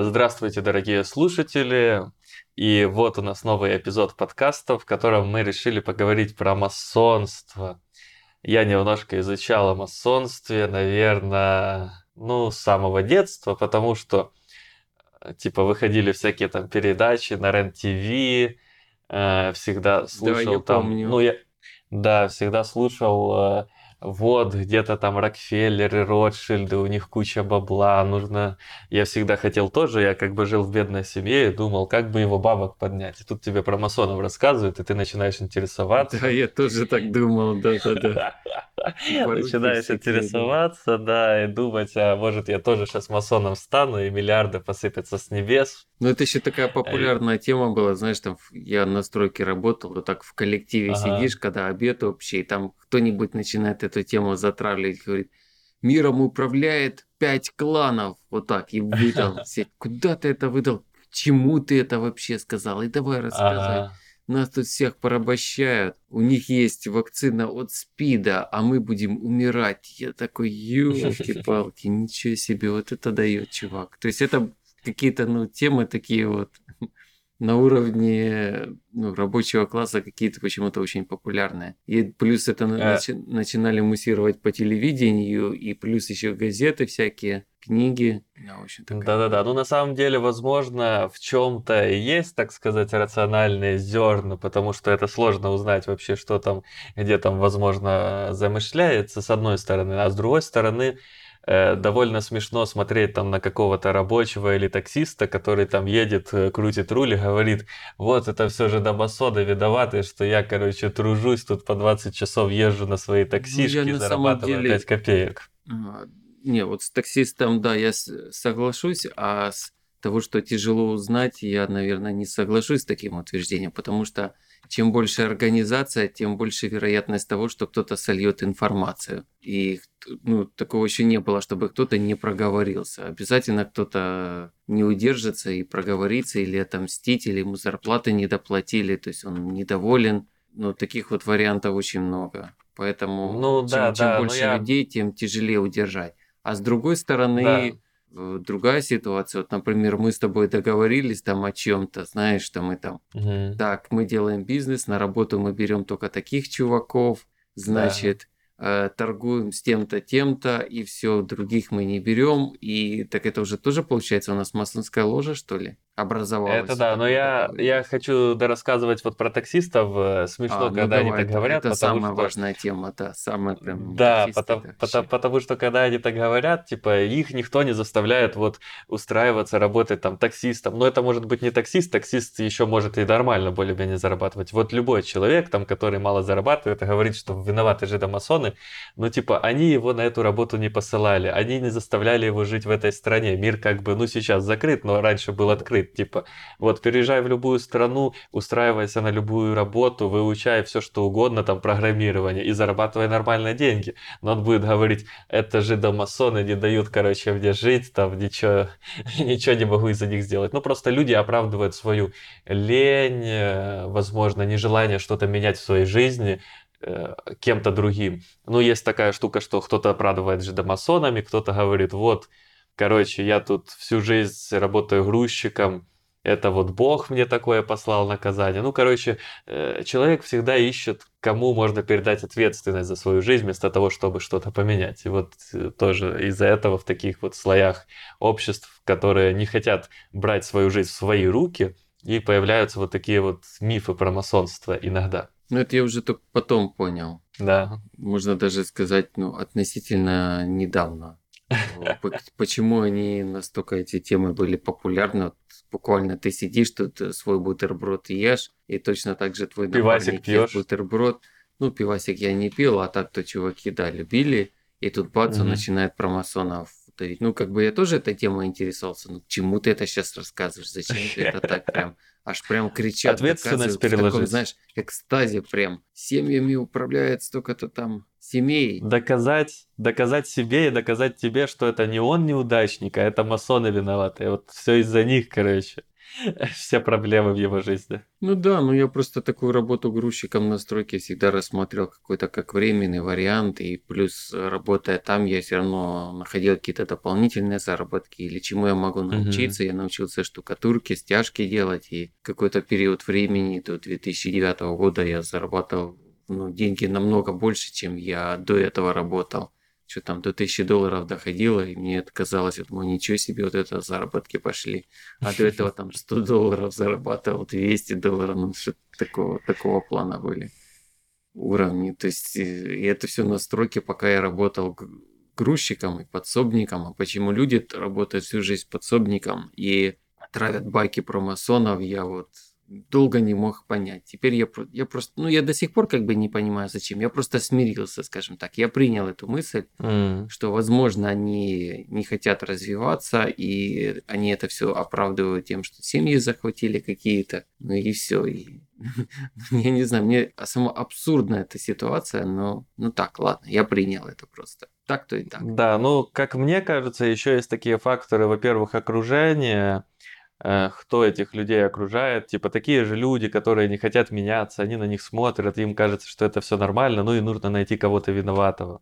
Здравствуйте, дорогие слушатели. И вот у нас новый эпизод подкаста, в котором мы решили поговорить про масонство. Я немножко изучал о масонстве, наверное, ну, с самого детства, потому что, э, типа, выходили всякие там передачи на РЕН-ТВ, э, всегда слушал Да, я там... помню. Ну, я... Да, всегда слушал э, вот, где-то там Рокфеллеры, Ротшильды, у них куча бабла, нужно... Я всегда хотел тоже, я как бы жил в бедной семье и думал, как бы его бабок поднять. И тут тебе про масонов рассказывают, и ты начинаешь интересоваться. Да, я тоже так думал, да-да-да. Начинаешь интересоваться, да, и думать, а может я тоже сейчас масоном стану, и миллиарды посыпятся с небес. Ну, это еще такая популярная тема была, знаешь, там я на стройке работал, вот так в коллективе сидишь, когда обед общий, там кто-нибудь начинает эту тему затравливать, говорит, миром управляет пять кланов, вот так, и выдал все, куда ты это выдал, к чему ты это вообще сказал, и давай рассказывай. Ага. Нас тут всех порабощают. У них есть вакцина от СПИДа, а мы будем умирать. Я такой, елки-палки, ничего себе, вот это дает, чувак. То есть это какие-то, ну, темы такие вот на уровне ну, рабочего класса какие-то почему-то очень популярные. И плюс это Э. начи- начинали муссировать по телевидению, и плюс еще газеты всякие, книги. Да-да-да, ну на самом деле, возможно, в чем-то и есть, так сказать, рациональные зерна, потому что это сложно узнать вообще, что там, где там, возможно, замышляется, с одной стороны, а с другой стороны, э, довольно смешно смотреть там на какого-то рабочего или таксиста, который там едет, э, крутит руль и говорит, вот это все же домосоды виноваты, что я, короче, тружусь тут по 20 часов, езжу на свои таксишки, Ну, зарабатываю деле- 5 копеек. А, Не, вот с таксистом, да, я соглашусь, а с того, что тяжело узнать, я, наверное, не соглашусь с таким утверждением, потому что чем больше организация, тем больше вероятность того, что кто-то сольет информацию. И ну, такого еще не было, чтобы кто-то не проговорился. Обязательно кто-то не удержится и проговорится, или отомстить, или ему зарплаты не доплатили, то есть он недоволен. Ну, таких вот вариантов очень много. Поэтому Ну, чем, да, чем да, но больше я- людей, тем тяжелее удержать. А с другой стороны, Да. Э, другая ситуация. Вот, например, мы с тобой договорились там о чем-то, знаешь, что мы там, Мгм. так, мы делаем бизнес, на работу мы берем только таких чуваков, значит, э, торгуем с тем-то, тем-то, и все, других мы не берем. И так это уже тоже получается у нас масонская ложа, что ли, образовалась? Это да, но я, я хочу дорассказывать вот про таксистов. э, Смешно, А, ну когда они давай, так да, говорят, Это самая что... важная тема, да, самая прям... Да, потому, потому, потому что когда они так говорят, типа, их никто не заставляет вот устраиваться, работать там таксистом. Но это может быть не таксист, таксист еще может и нормально более-менее зарабатывать. Вот любой человек, там, который мало зарабатывает, говорит, что виноваты жидомасоны, ну, типа, они его на эту работу не посылали, они не заставляли его жить в этой стране. Мир как бы, ну, сейчас закрыт, но раньше был открыт. Типа, вот переезжай в любую страну, устраивайся на любую работу, выучай все, что угодно, там, программирование, и зарабатывай нормальные деньги. Но он будет говорить, это же домасоны не дают, короче, мне жить, там, ничего, ничего не могу из-за них сделать. Ну, просто люди оправдывают свою лень, э, возможно, нежелание что-то менять в своей жизни э, кем-то другим. Ну, есть такая штука, что кто-то оправдывает же домасонами, кто-то говорит, вот, короче, я тут всю жизнь работаю грузчиком, это вот Бог мне такое послал наказание. Ну, короче, э, человек всегда ищет, кому можно передать ответственность за свою жизнь, вместо того, чтобы что-то поменять. И вот э, тоже из-за этого в таких вот слоях обществ, которые не хотят брать свою жизнь в свои руки, и появляются вот такие вот мифы про масонство иногда. Ну, это я уже только потом понял. Да. Можно даже сказать, ну, относительно недавно. Почему они настолько эти темы были популярны? Вот Буквально ты сидишь тут э, свой бутерброд ешь, и точно так же твой Пивасик пьёшь. бутерброд. Ну, пивасик я не пил, а так-то чуваки, да, любили. И тут бац, он Мгм. начинает про масонов давить. Ну, как бы я тоже этой темой интересовался. Ну, к чему ты это сейчас рассказываешь? Зачем ты это так прям? Аж прям кричат, Ответственность в таком, переложить. знаешь, экстазе прям. Семьями управляет столько-то там семей. Доказать, доказать себе и доказать тебе, что это не он неудачник, а это масоны виноваты. Вот все из-за них, короче. все проблемы в его жизни. Ну да, ну я просто такую работу грузчиком на стройке всегда рассматривал какой-то как временный вариант, и плюс работая там, я все равно находил какие-то дополнительные заработки, или чему я могу научиться. Я научился штукатурке, стяжки делать, и какой-то период времени, до 2009 года я зарабатывал ну, деньги намного больше, чем я до этого работал что там до 1000 долларов доходило, и мне это казалось, я думаю, ничего себе, вот это заработки пошли. А до этого там 100 долларов зарабатывал, 200 долларов, ну что такого, такого плана были уровни. То есть и это все настройки, пока я работал грузчиком и подсобником. А почему люди работают всю жизнь подсобником и травят байки про масонов, я вот долго не мог понять. Теперь я, я просто, ну я до сих пор как бы не понимаю зачем. Я просто смирился, скажем так. Я принял эту мысль, mm. что, возможно, они не хотят развиваться, и они это все оправдывают тем, что семьи захватили какие-то, ну и все. И, я не знаю, мне сама абсурдная эта ситуация, но ну так, ладно, я принял это просто. Так то и так. Да, ну как мне кажется, еще есть такие факторы, во-первых, окружение кто этих людей окружает, типа такие же люди, которые не хотят меняться, они на них смотрят, им кажется, что это все нормально, ну и нужно найти кого-то виноватого.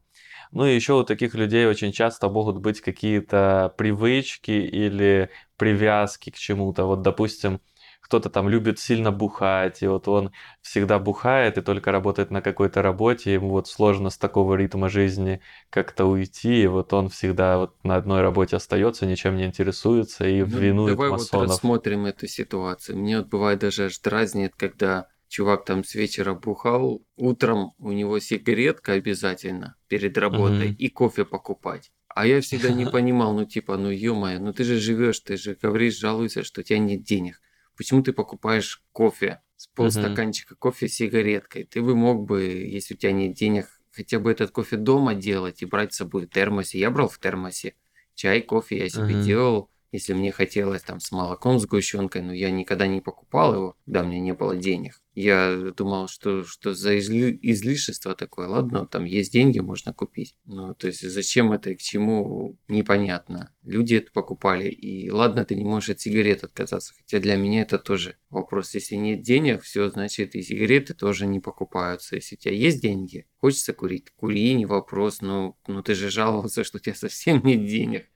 Ну и еще у таких людей очень часто могут быть какие-то привычки или привязки к чему-то. Вот, допустим, кто-то там любит сильно бухать, и вот он всегда бухает и только работает на какой-то работе, ему вот сложно с такого ритма жизни как-то уйти, и вот он всегда вот на одной работе остается, ничем не интересуется и ну, винует давай масонов. вот рассмотрим эту ситуацию. Мне вот бывает даже аж дразнит, когда чувак там с вечера бухал, утром у него сигаретка обязательно перед работой угу. и кофе покупать. А я всегда не понимал, ну типа, ну ё-моё, ну ты же живешь, ты же говоришь, жалуешься, что у тебя нет денег почему ты покупаешь кофе с полстаканчика uh-huh. кофе с сигареткой? Ты бы мог бы, если у тебя нет денег, хотя бы этот кофе дома делать и брать с собой в термосе. Я брал в термосе чай, кофе я себе uh-huh. делал, если мне хотелось там с молоком, сгущенкой, но я никогда не покупал его, когда у меня не было денег. Я думал, что, что за изли... излишество такое, ладно, там есть деньги, можно купить. Ну, то есть зачем это и к чему, непонятно. Люди это покупали, и ладно, ты не можешь от сигарет отказаться, хотя для меня это тоже вопрос. Если нет денег, все, значит и сигареты тоже не покупаются. Если у тебя есть деньги, хочется курить, кури, не вопрос, но, но ты же жаловался, что у тебя совсем нет денег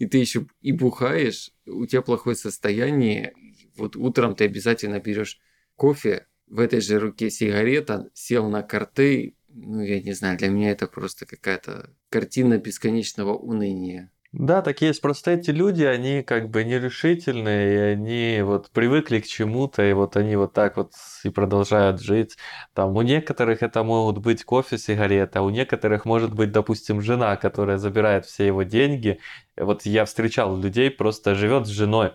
и ты еще и бухаешь, у тебя плохое состояние, вот утром ты обязательно берешь кофе, в этой же руке сигарета, сел на карты, ну, я не знаю, для меня это просто какая-то картина бесконечного уныния. Да, так есть. Просто эти люди, они как бы нерешительные, и они вот привыкли к чему-то, и вот они вот так вот и продолжают жить. Там у некоторых это могут быть кофе, сигарета, у некоторых может быть, допустим, жена, которая забирает все его деньги. Вот я встречал людей, просто живет с женой.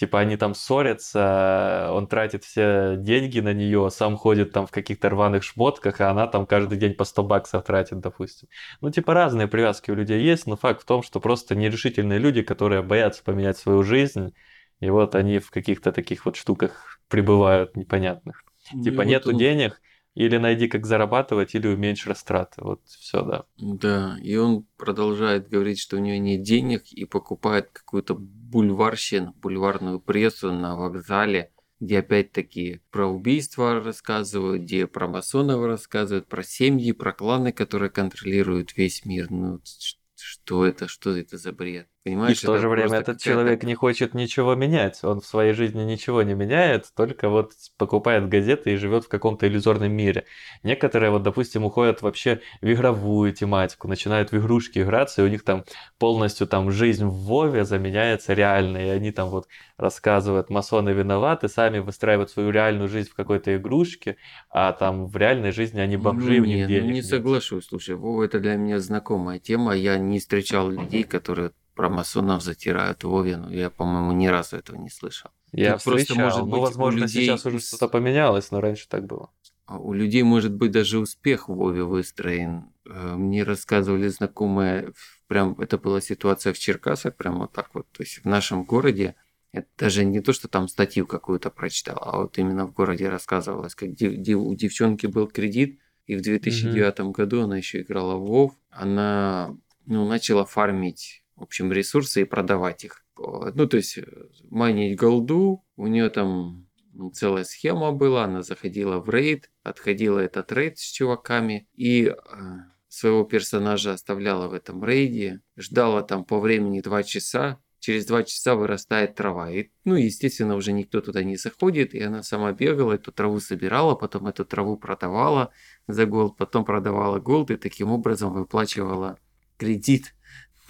Типа они там ссорятся, он тратит все деньги на нее, сам ходит там в каких-то рваных шмотках, а она там каждый день по 100 баксов тратит, допустим. Ну, типа разные привязки у людей есть, но факт в том, что просто нерешительные люди, которые боятся поменять свою жизнь, и вот они в каких-то таких вот штуках пребывают непонятных. Ну, типа нету он... денег, или найди, как зарабатывать, или уменьши растраты. Вот все, да. Да, и он продолжает говорить, что у него нет денег и покупает какую-то бульварщину, бульварную прессу на вокзале, где опять-таки про убийства рассказывают, где про масонов рассказывают, про семьи, про кланы, которые контролируют весь мир. Ну, что это, что это за бред? Понимаешь, и в то же время этот человек не хочет ничего менять. Он в своей жизни ничего не меняет, только вот покупает газеты и живет в каком-то иллюзорном мире. Некоторые, вот, допустим, уходят вообще в игровую тематику, начинают в игрушки играться, и у них там полностью там жизнь в Вове заменяется реальной. И они там вот рассказывают, масоны виноваты, сами выстраивают свою реальную жизнь в какой-то игрушке, а там в реальной жизни они бомжи, ну, у них денег ну, не соглашусь. Слушай, Вова это для меня знакомая тема. Я не встречал людей, которые про масонов затирают Вовину. Я, по-моему, ни разу этого не слышал. Я Тут встречал. Просто, может ну, быть, ну, возможно, людей... сейчас уже что-то поменялось, но раньше так было. А у людей, может быть, даже успех в Вове выстроен. Э, мне рассказывали знакомые, прям это была ситуация в Черкасах, прям вот так вот. То есть в нашем городе, это даже не то, что там статью какую-то прочитал, а вот именно в городе рассказывалось, как у девчонки был кредит, и в 2009 mm-hmm. году она еще играла в Вов, она ну, начала фармить в общем, ресурсы и продавать их. ну, то есть, э, майнить голду, у нее там целая схема была, она заходила в рейд, отходила этот рейд с чуваками и э, своего персонажа оставляла в этом рейде, ждала там по времени 2 часа, через 2 часа вырастает трава. И, ну, естественно, уже никто туда не заходит, и она сама бегала, эту траву собирала, потом эту траву продавала за голд, потом продавала голд и таким образом выплачивала кредит.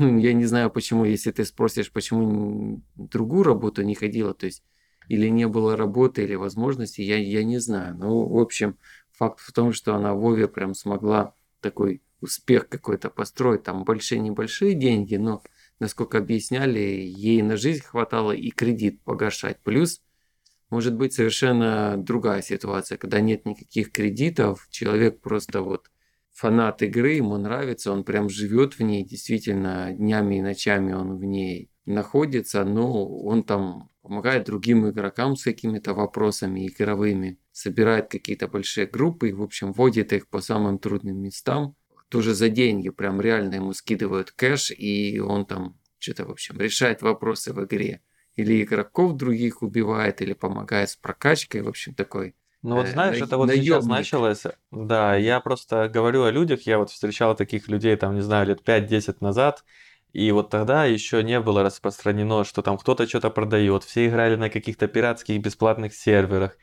Ну, я не знаю почему, если ты спросишь, почему другую работу не ходила, то есть или не было работы, или возможности, я, я не знаю. Ну, в общем, факт в том, что она в Вове прям смогла такой успех какой-то построить, там большие-небольшие деньги, но, насколько объясняли, ей на жизнь хватало и кредит погашать. Плюс, может быть, совершенно другая ситуация, когда нет никаких кредитов, человек просто вот фанат игры, ему нравится, он прям живет в ней, действительно, днями и ночами он в ней находится, но он там помогает другим игрокам с какими-то вопросами игровыми, собирает какие-то большие группы и, в общем, вводит их по самым трудным местам, тоже за деньги, прям реально ему скидывают кэш, и он там что-то, в общем, решает вопросы в игре. Или игроков других убивает, или помогает с прокачкой, в общем, такой ну вот э, знаешь, это вот сейчас началось. Да, я просто говорю о людях, я вот встречал таких людей, там, не знаю, лет 5-10 назад, и вот тогда еще не было распространено, что там кто-то что-то продает. Все играли на каких-то пиратских бесплатных серверах.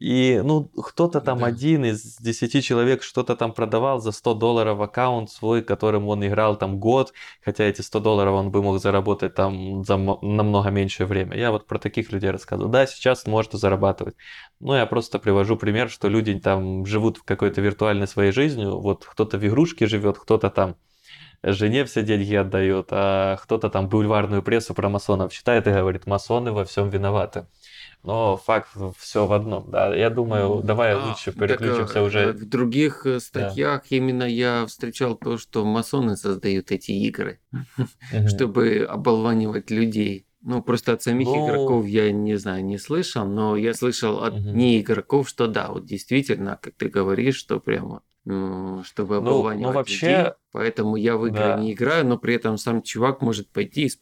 И, ну, кто-то там да. один из десяти человек что-то там продавал за 100 долларов аккаунт свой, которым он играл там год, хотя эти 100 долларов он бы мог заработать там за намного меньшее время. Я вот про таких людей рассказываю. Да, сейчас может зарабатывать. Но я просто привожу пример, что люди там живут в какой-то виртуальной своей жизнью. Вот кто-то в игрушке живет, кто-то там жене все деньги отдает, а кто-то там бульварную прессу про масонов читает и говорит, масоны во всем виноваты. Но факт все в одном, да. Я думаю, давай а, лучше переключимся так, э, уже. В других э, статьях да. именно я встречал то, что масоны создают эти игры, чтобы оболванивать людей. Ну, просто от самих ну... игроков я не знаю, не слышал, но я слышал от угу. не игроков, что да, вот действительно, как ты говоришь, что прямо чтобы оболванивать ну, ну, вообще... людей. Поэтому я в игры да. не играю, но при этом сам чувак может пойти и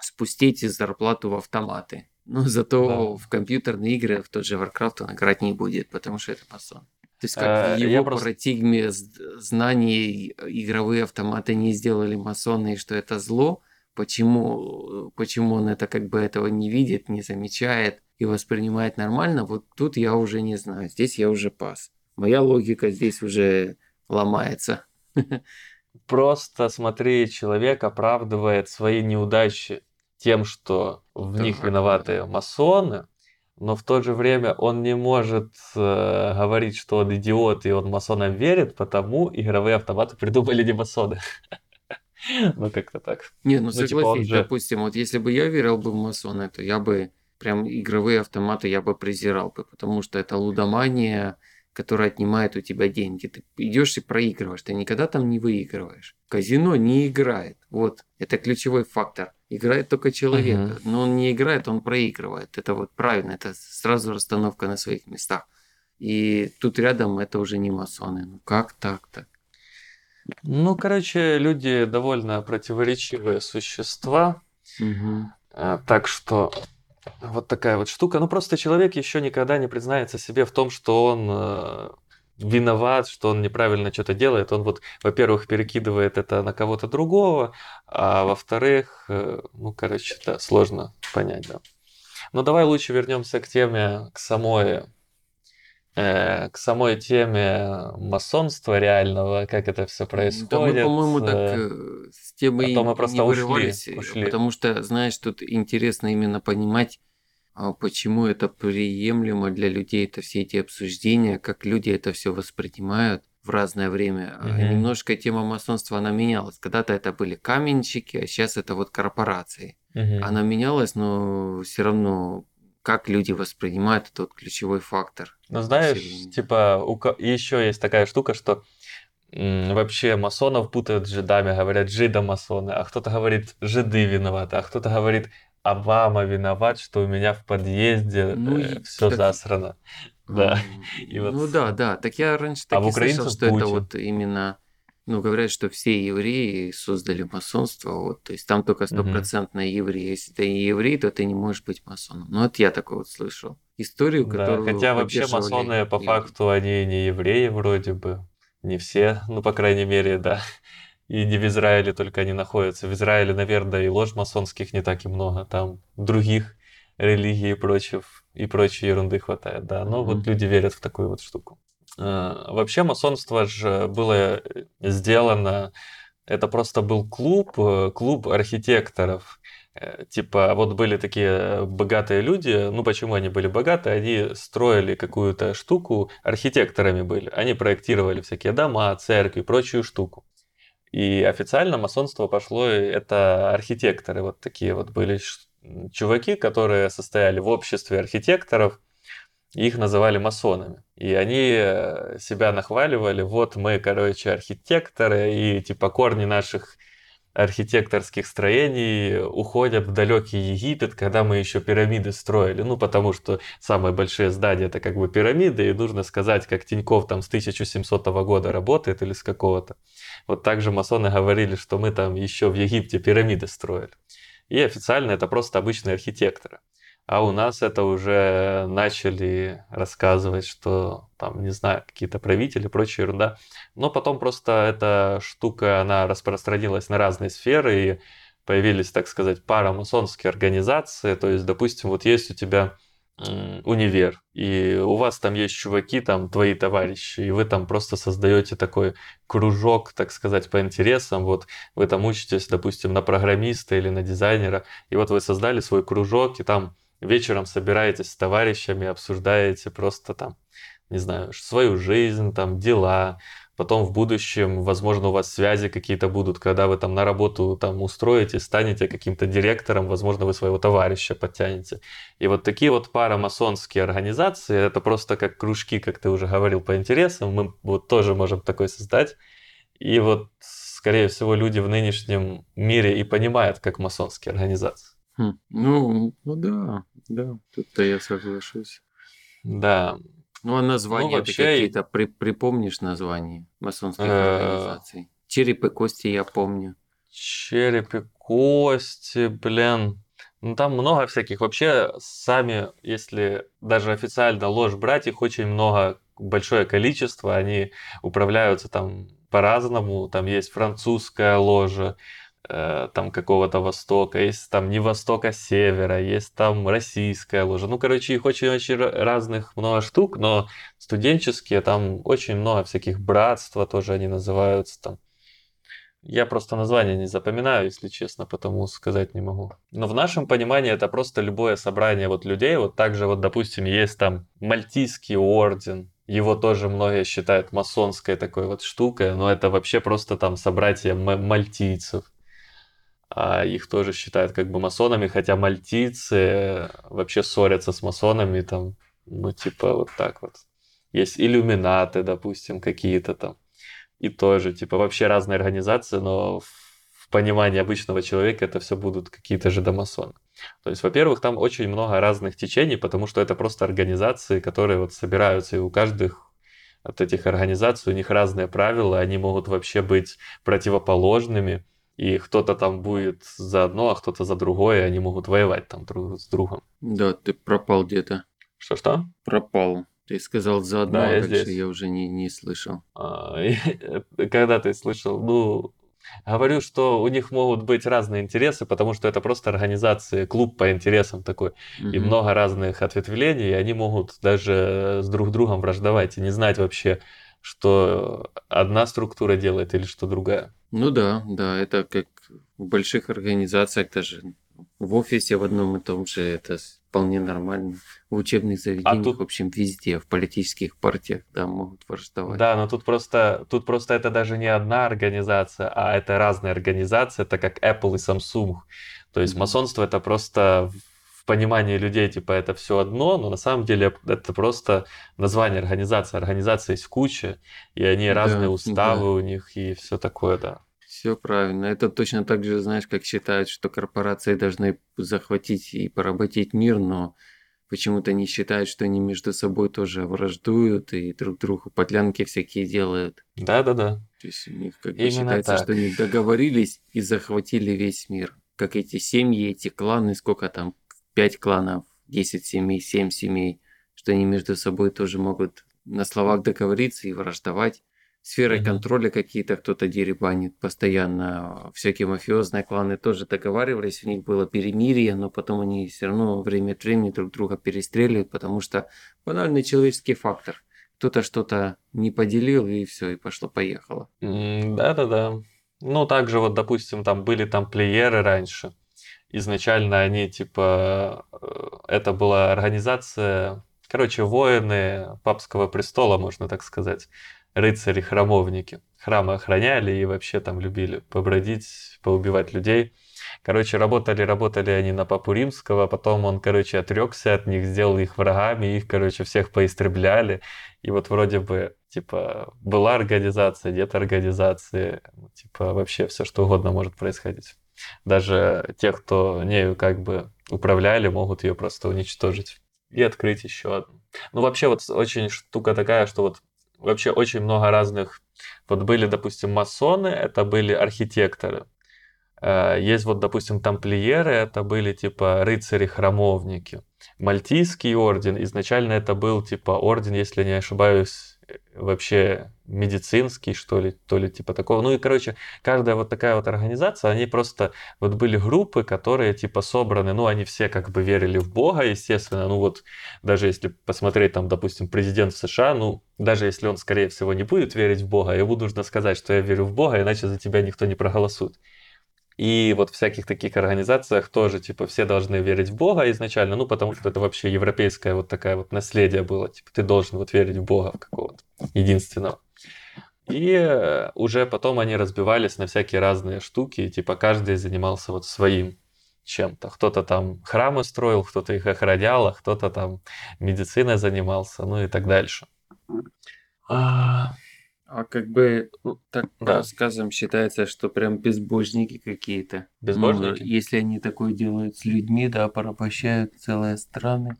спустить зарплату в автоматы. Но зато да. в компьютерные игры, в тот же Warcraft он играть не будет, потому что это масон. То есть как а, в его просто... парадигме знаний игровые автоматы не сделали масоны, и что это зло, почему, почему он это как бы этого не видит, не замечает и воспринимает нормально, вот тут я уже не знаю. Здесь я уже пас. Моя логика здесь уже ломается. Просто смотри, человек оправдывает свои неудачи тем, что в них виноваты масоны, но в то же время он не может э, говорить, что он идиот и он масонам верит, потому игровые автоматы придумали не масоны. Ну, как-то так. Не, ну, ну типа, согласись, допустим, вот если бы я верил бы в масоны, то я бы прям игровые автоматы я бы презирал бы, потому что это лудомания, которая отнимает у тебя деньги. Ты идешь и проигрываешь, ты никогда там не выигрываешь. Казино не играет. Вот, это ключевой фактор. Играет только человек, uh-huh. но он не играет, он проигрывает. Это вот правильно, это сразу расстановка на своих местах. И тут рядом это уже не масоны. Ну как так-то? Ну, короче, люди довольно противоречивые существа. Угу. Так что вот такая вот штука. Ну, просто человек еще никогда не признается себе в том, что он э, виноват, что он неправильно что-то делает. Он вот, во-первых, перекидывает это на кого-то другого, а во-вторых, э, ну, короче, да, сложно понять, да. Но давай лучше вернемся к теме, к самой к самой теме масонства реального, как это все происходит. Да, мы, по-моему, так э, с темы а мы просто не вырывались, ушли, ушли. потому что, знаешь, тут интересно именно понимать, а, почему это приемлемо для людей, это все эти обсуждения, как люди это все воспринимают в разное время. Угу. Немножко тема масонства, она менялась. Когда-то это были каменщики, а сейчас это вот корпорации. Угу. Она менялась, но все равно как люди воспринимают этот ключевой фактор. Ну, знаешь, Все... типа, у... еще есть такая штука, что вообще масонов путают с жидами, говорят жидомасоны, а кто-то говорит жиды виноваты, а кто-то говорит Обама виноват, что у меня в подъезде ну, э, все так... засрано. Да. И вот... Ну да, да. Так я раньше так а и слышал, что Путин. это вот именно Ну, говорят, что все евреи создали масонство, вот, то есть там только стопроцентно евреи. Если ты не еврей, то ты не можешь быть масоном. Ну, вот я такой вот слышал. Историю, Да, которую хотя вообще масоны по факту они не евреи вроде бы, не все, ну по крайней мере, да. И не в Израиле только они находятся. В Израиле, наверное, и ложь масонских не так и много, там других религий и прочего, и прочей ерунды хватает, да. Но вот Мгм. люди верят в такую вот штуку. А, Вообще масонство же было э, сделано, это просто был клуб, э, клуб архитекторов. Э, Типа, вот были такие богатые люди, ну почему они были богатые? Они строили какую-то штуку, архитекторами были. Они проектировали всякие дома, церкви, прочую штуку. И официально масонство пошло, это архитекторы вот такие вот были чуваки, которые состояли в обществе архитекторов, их называли масонами. И они э, себя нахваливали, вот мы, короче, архитекторы, и типа корни наших архитекторских строений уходят в далекий Египет, когда мы еще пирамиды строили. Ну, потому что самые большие здания это как бы пирамиды, и нужно сказать, как Тиньков там с 1700 года работает или с какого-то. Вот также масоны говорили, что мы там еще в Египте пирамиды строили. И официально это просто обычные архитекторы. А у нас это уже начали рассказывать, что там, не знаю, какие-то правители прочая ерунда. Но потом просто эта штука, она распространилась на разные сферы, и появились, так сказать, парамасонские организации. То есть, допустим, вот есть у тебя универ, и у вас там есть чуваки, там твои товарищи, и вы там просто создаете такой кружок, так сказать, по интересам. Вот вы там учитесь, допустим, на программиста или на дизайнера, и вот вы создали свой кружок, и там вечером собираетесь с товарищами, обсуждаете просто там, не знаю, свою жизнь, там, дела. Потом в будущем, возможно, у вас связи какие-то будут, когда вы там на работу там устроите, станете каким-то директором, возможно, вы своего товарища подтянете. И вот такие вот парамасонские организации, это просто как кружки, как ты уже говорил, по интересам, мы вот тоже можем такой создать. И вот, скорее всего, люди в нынешнем мире и понимают, как масонские организации. Хм, Ну, ну да, да, тут-то я соглашусь. Да, Ну, а названия ты вообще, какие-то при- припомнишь названия масонских Э, организаций? Череп и кости я помню. череп и кости, блин. Ну, там много всяких. Вообще, сами, если даже официально ложь брать, их очень много, большое количество. Они управляются там по-разному. Там есть французская ложа, э, там какого-то востока, есть там не востока, а севера, есть там российская ложа. Ну, короче, их очень-очень ра- разных много штук, но студенческие там очень много всяких братства тоже они называются там. Я просто название не запоминаю, если честно, потому сказать не могу. Но в нашем понимании это просто любое собрание вот людей. Вот также вот, допустим, есть там Мальтийский орден. Его тоже многие считают масонской такой вот штукой, но это вообще просто там собратья мальтийцев. А их тоже считают как бы масонами, хотя мальтийцы э, вообще ссорятся с масонами там, ну типа вот так вот. Есть иллюминаты, допустим, какие-то там. И тоже, типа, вообще разные организации, но в понимании обычного человека это все будут какие-то же домасоны. То есть, во-первых, там очень много разных течений, потому что это просто организации, которые вот собираются, и у каждых от этих организаций у них разные правила, они могут вообще быть противоположными, и кто-то там будет за одно, а кто-то за другое, и они могут воевать там друг с другом. Да, ты пропал где-то. Что-что? Пропал. Ты сказал заодно, Да, а я дальше здесь. я уже не, не слышал. А, Когда ты слышал, ну, говорю, что у них могут быть разные интересы, потому что это просто организация, клуб по интересам такой, и много разных ответвлений, и они могут даже с друг другом враждовать и не знать вообще, что одна структура делает или что другая. Ну да, да, это как в больших организациях даже в офисе в одном и том же это вполне нормально. В учебных заведениях, тут- в общем, везде, в политических партиях, да, могут враждовать. Да, но тут просто, тут просто это даже не одна организация, а это разные организации, это как Apple и Samsung. То есть Мгм. масонство это просто в понимании людей, типа, это все одно, но на самом деле это просто название организации. Организации есть куча, и они Да, разные да. уставы у них и все такое, да. Все правильно. Это точно так же, знаешь, как считают, что корпорации должны захватить и поработить мир, но почему-то не считают, что они между собой тоже враждуют и друг другу подлянки всякие делают. Да-да-да. То есть у них как бы считается, так. что они договорились и захватили весь мир. Как эти семьи, эти кланы, сколько там, пять кланов, 10 семей, 7 семей, что они между собой тоже могут на словах договориться и враждовать. Сферой Мгм. контроля какие-то кто-то деребанит постоянно. Всякие мафиозные кланы тоже договаривались, у них было перемирие, но потом они все равно время от времени друг друга перестреливают, потому что банальный человеческий фактор. Кто-то что-то не поделил, и все, и пошло-поехало. М, Да-да-да. Ну, также вот, допустим, там были тамплиеры раньше. Изначально они, типа, э, это была организация, короче, воины папского престола, можно так сказать. Рыцари-храмовники. Храмы охраняли и вообще там любили побродить, поубивать людей. Короче, работали, работали они на папу римского, потом он, короче, отрекся от них, сделал их врагами, их, короче, всех поистребляли. И вот вроде бы, типа, была организация, нет организации, типа, вообще все что угодно может происходить. Даже те, кто нею как бы управляли, могут ее просто уничтожить и открыть еще одну. Ну, вообще, вот очень штука такая, что вот вообще очень много разных... Вот были, допустим, масоны, это были архитекторы. Э, Есть вот, допустим, тамплиеры, это были типа рыцари-храмовники. Мальтийский орден, изначально это был типа орден, если не ошибаюсь, вообще медицинский, что ли, то ли типа такого. Ну и, короче, каждая вот такая вот организация, они просто, вот были группы, которые типа собраны, ну они все как бы верили в Бога, естественно, ну вот даже если посмотреть там, допустим, президент США, ну даже если он, скорее всего, не будет верить в Бога, ему нужно сказать, что я верю в Бога, иначе за тебя никто не проголосует. И вот в всяких таких организациях тоже, типа, все должны верить в Бога изначально, ну, потому что это вообще европейское вот такое вот наследие было. Типа, ты должен вот верить в Бога в какого-то единственного. И э, уже потом они разбивались на всякие разные штуки, типа, каждый занимался вот своим чем-то. Кто-то там храмы строил, кто-то их охранял, а кто-то там медициной занимался, ну и так дальше. А, А как бы Ну, так да. рассказам считается, что прям безбожники какие-то. Ну, Безбожники? если они такое делают с людьми, да, порабощают целые страны,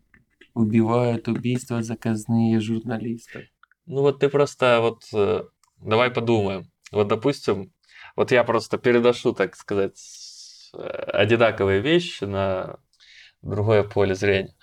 убивают убийства заказные журналистов. Ну вот ты просто вот э, давай подумаем. Вот допустим, вот я просто переношу, так сказать, э, одинаковые вещи на другое поле зрения.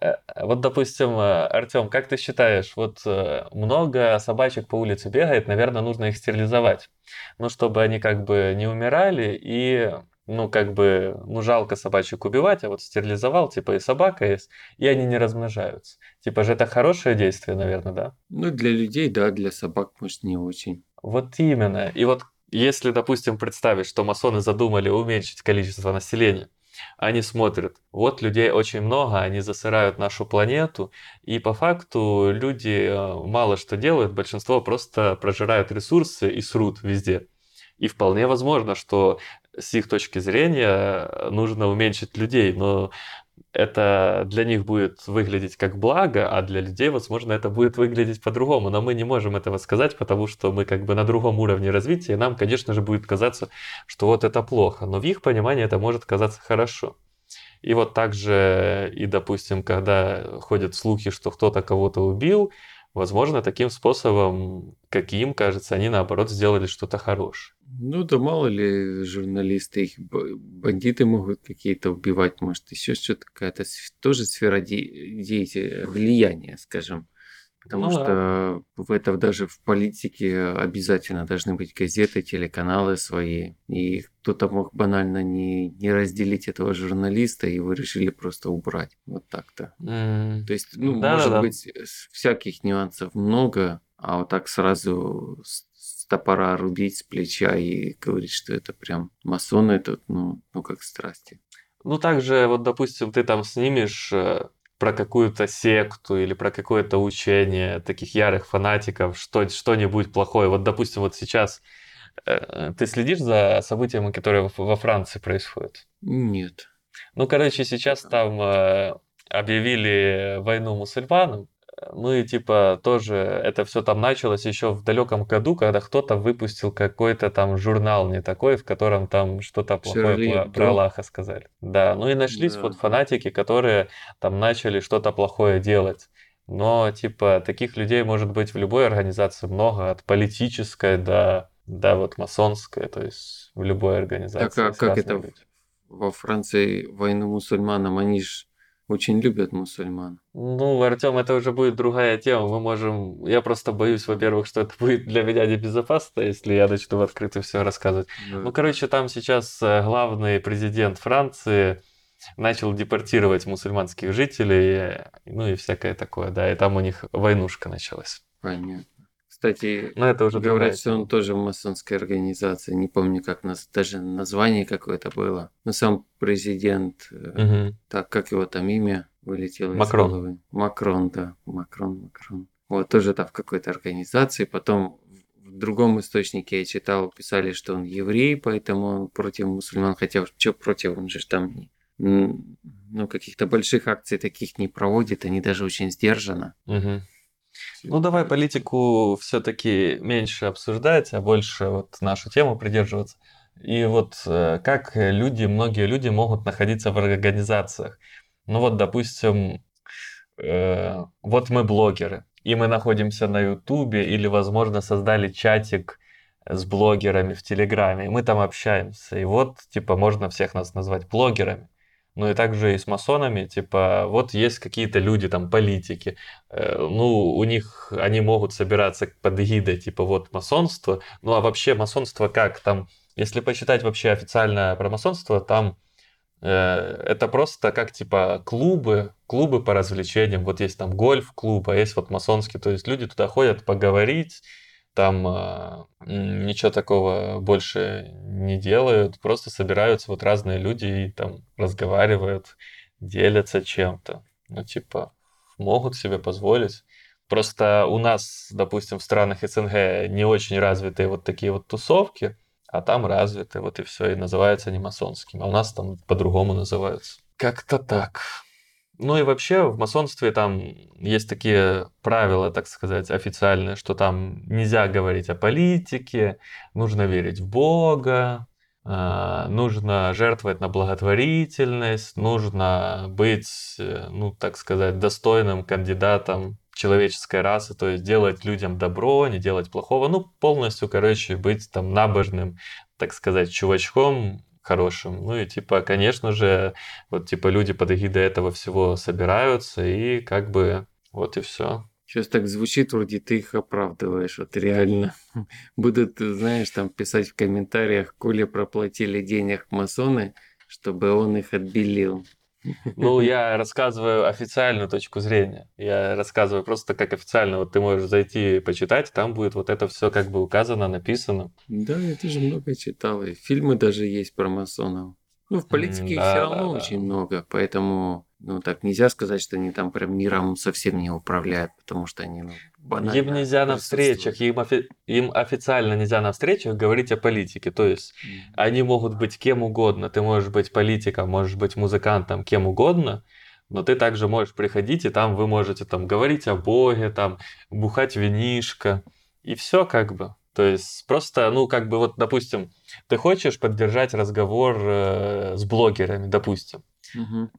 Э, Вот, допустим, Артем, как ты считаешь, вот э, много собачек по улице бегает, наверное, нужно их стерилизовать, ну, чтобы они как бы не умирали и, ну, как бы, ну, жалко собачек убивать, а вот стерилизовал, типа, и собака есть, и они не размножаются. Типа же это хорошее действие, наверное, да? Ну, для людей, да, для собак, может, не очень. Вот именно. И вот если, допустим, представить, что масоны задумали уменьшить количество населения, они смотрят, вот людей очень много, они засырают нашу планету, и по факту люди э, мало что делают, большинство просто прожирают ресурсы и срут везде. И вполне возможно, что с их точки зрения э, нужно уменьшить людей, но это для них будет выглядеть как благо, а для людей, возможно, это будет выглядеть по-другому. Но мы не можем этого сказать, потому что мы как бы на другом уровне развития, и нам, конечно же, будет казаться, что вот это плохо. Но в их понимании это может казаться хорошо. И вот также, и, допустим, когда ходят слухи, что кто-то кого-то убил, возможно, таким способом, как им кажется, они, наоборот, сделали что-то хорошее. Ну, да мало ли журналисты, их бандиты могут какие-то убивать, может, еще что-то, какая-то тоже сфера де- деятельности, влияния, скажем. Потому Ну да. что в это даже в политике обязательно должны быть газеты, телеканалы свои. И кто-то мог банально не, не разделить этого журналиста, и его решили просто убрать. Вот так-то. М, То есть, ну, Да-да-да. может быть, с- всяких нюансов много, а вот так сразу с, с топора рубить с плеча и говорить, что это прям масоны тут, ну, ну как страсти. Ну, также, вот, допустим, ты там снимешь э, про какую-то секту или про какое-то учение таких ярых фанатиков, что, что-нибудь плохое. Вот, допустим, вот сейчас э, ты следишь за событиями, которые во, во Франции происходят? Нет. Ну, короче, сейчас там э, объявили войну мусульманам. Ну и типа тоже это все там началось еще в далеком году, когда кто-то выпустил какой-то там журнал не такой, в котором там что-то плохое про, про Аллаха сказали. Да, ну и нашлись Да. вот фанатики, которые там начали что-то плохое делать. Но типа таких людей может быть в любой организации много, от политической до да, вот масонское, то есть в любой организации. Так а как это люди. во Франции войну мусульманам, они же очень любят мусульман. Ну, Артем, это уже будет другая тема. Мы можем... Я просто боюсь, во-первых, что это будет для меня небезопасно, если я начну в открытую все рассказывать. Да. Ну, короче, там сейчас э, главный президент Франции начал депортировать мусульманских жителей, ну и всякое такое, да, и там у них войнушка началась. Понятно. Кстати, Но это уже говорят, что он тоже в масонской организации. Не помню, как нас даже название какое-то было. Но сам президент, угу. так как его там имя вылетело Макрон. из головы. Макрон, да. Макрон, Макрон. Вот тоже там в какой-то организации. Потом в другом источнике я читал, писали, что он еврей, поэтому он против мусульман. Хотя что против, он же там не, ну, каких-то больших акций таких не проводит, они даже очень сдержанно. Угу. Ну, давай политику все-таки меньше обсуждать, а больше вот нашу тему придерживаться. И вот э, как люди, многие люди могут находиться в организациях. Ну вот, допустим, э, вот мы блогеры, и мы находимся на Ютубе, или, возможно, создали чатик с блогерами в Телеграме, и мы там общаемся. И вот, типа, можно всех нас назвать блогерами ну и также и с масонами, типа, вот есть какие-то люди, там, политики, э, ну, у них, они могут собираться под эгидой, типа, вот, масонство, ну, а вообще масонство как, там, если почитать вообще официально про масонство, там э, это просто как, типа, клубы, клубы по развлечениям, вот есть там гольф-клуб, а есть вот масонский, то есть люди туда ходят поговорить, там э, ничего такого больше не делают, просто собираются вот разные люди и там разговаривают, делятся чем-то. Ну, типа, могут себе позволить. Просто у нас, допустим, в странах СНГ не очень развитые вот такие вот тусовки, а там развиты, вот и все, и называются не масонскими, а у нас там по-другому называются. Как-то так. Ну и вообще в масонстве там есть такие правила, так сказать, официальные, что там нельзя говорить о политике, нужно верить в Бога, а, нужно жертвовать на благотворительность, нужно быть, э, ну так сказать, достойным кандидатом человеческой расы, то есть делать людям добро, не делать плохого, ну полностью, короче, быть там набожным, так сказать, чувачком, хорошим. Ну и типа, конечно же, вот типа люди под эгидой этого всего собираются и как бы вот и все. Сейчас так звучит, вроде ты их оправдываешь. Вот реально будут, знаешь, там писать в комментариях, Коле проплатили денег масоны, чтобы он их отбелил. Ну, я рассказываю официальную точку зрения. Я рассказываю просто как официально. Вот ты можешь зайти и почитать, там будет вот это все как бы указано, написано. Да, я тоже много читал. И фильмы даже есть про масонов. Ну, в политике да, все равно да, очень да. много, поэтому ну, так нельзя сказать, что они там прям миром совсем не управляют, потому что они, ну, банально Им нельзя на встречах, им, офи- им официально нельзя на встречах говорить о политике. То есть mm-hmm. они могут быть кем угодно. Ты можешь быть политиком, можешь быть музыкантом, кем угодно, но ты также можешь приходить, и там вы можете там говорить о Боге, там бухать винишко, и все как бы. То есть просто, ну, как бы вот, допустим, ты хочешь поддержать разговор э, с блогерами, допустим,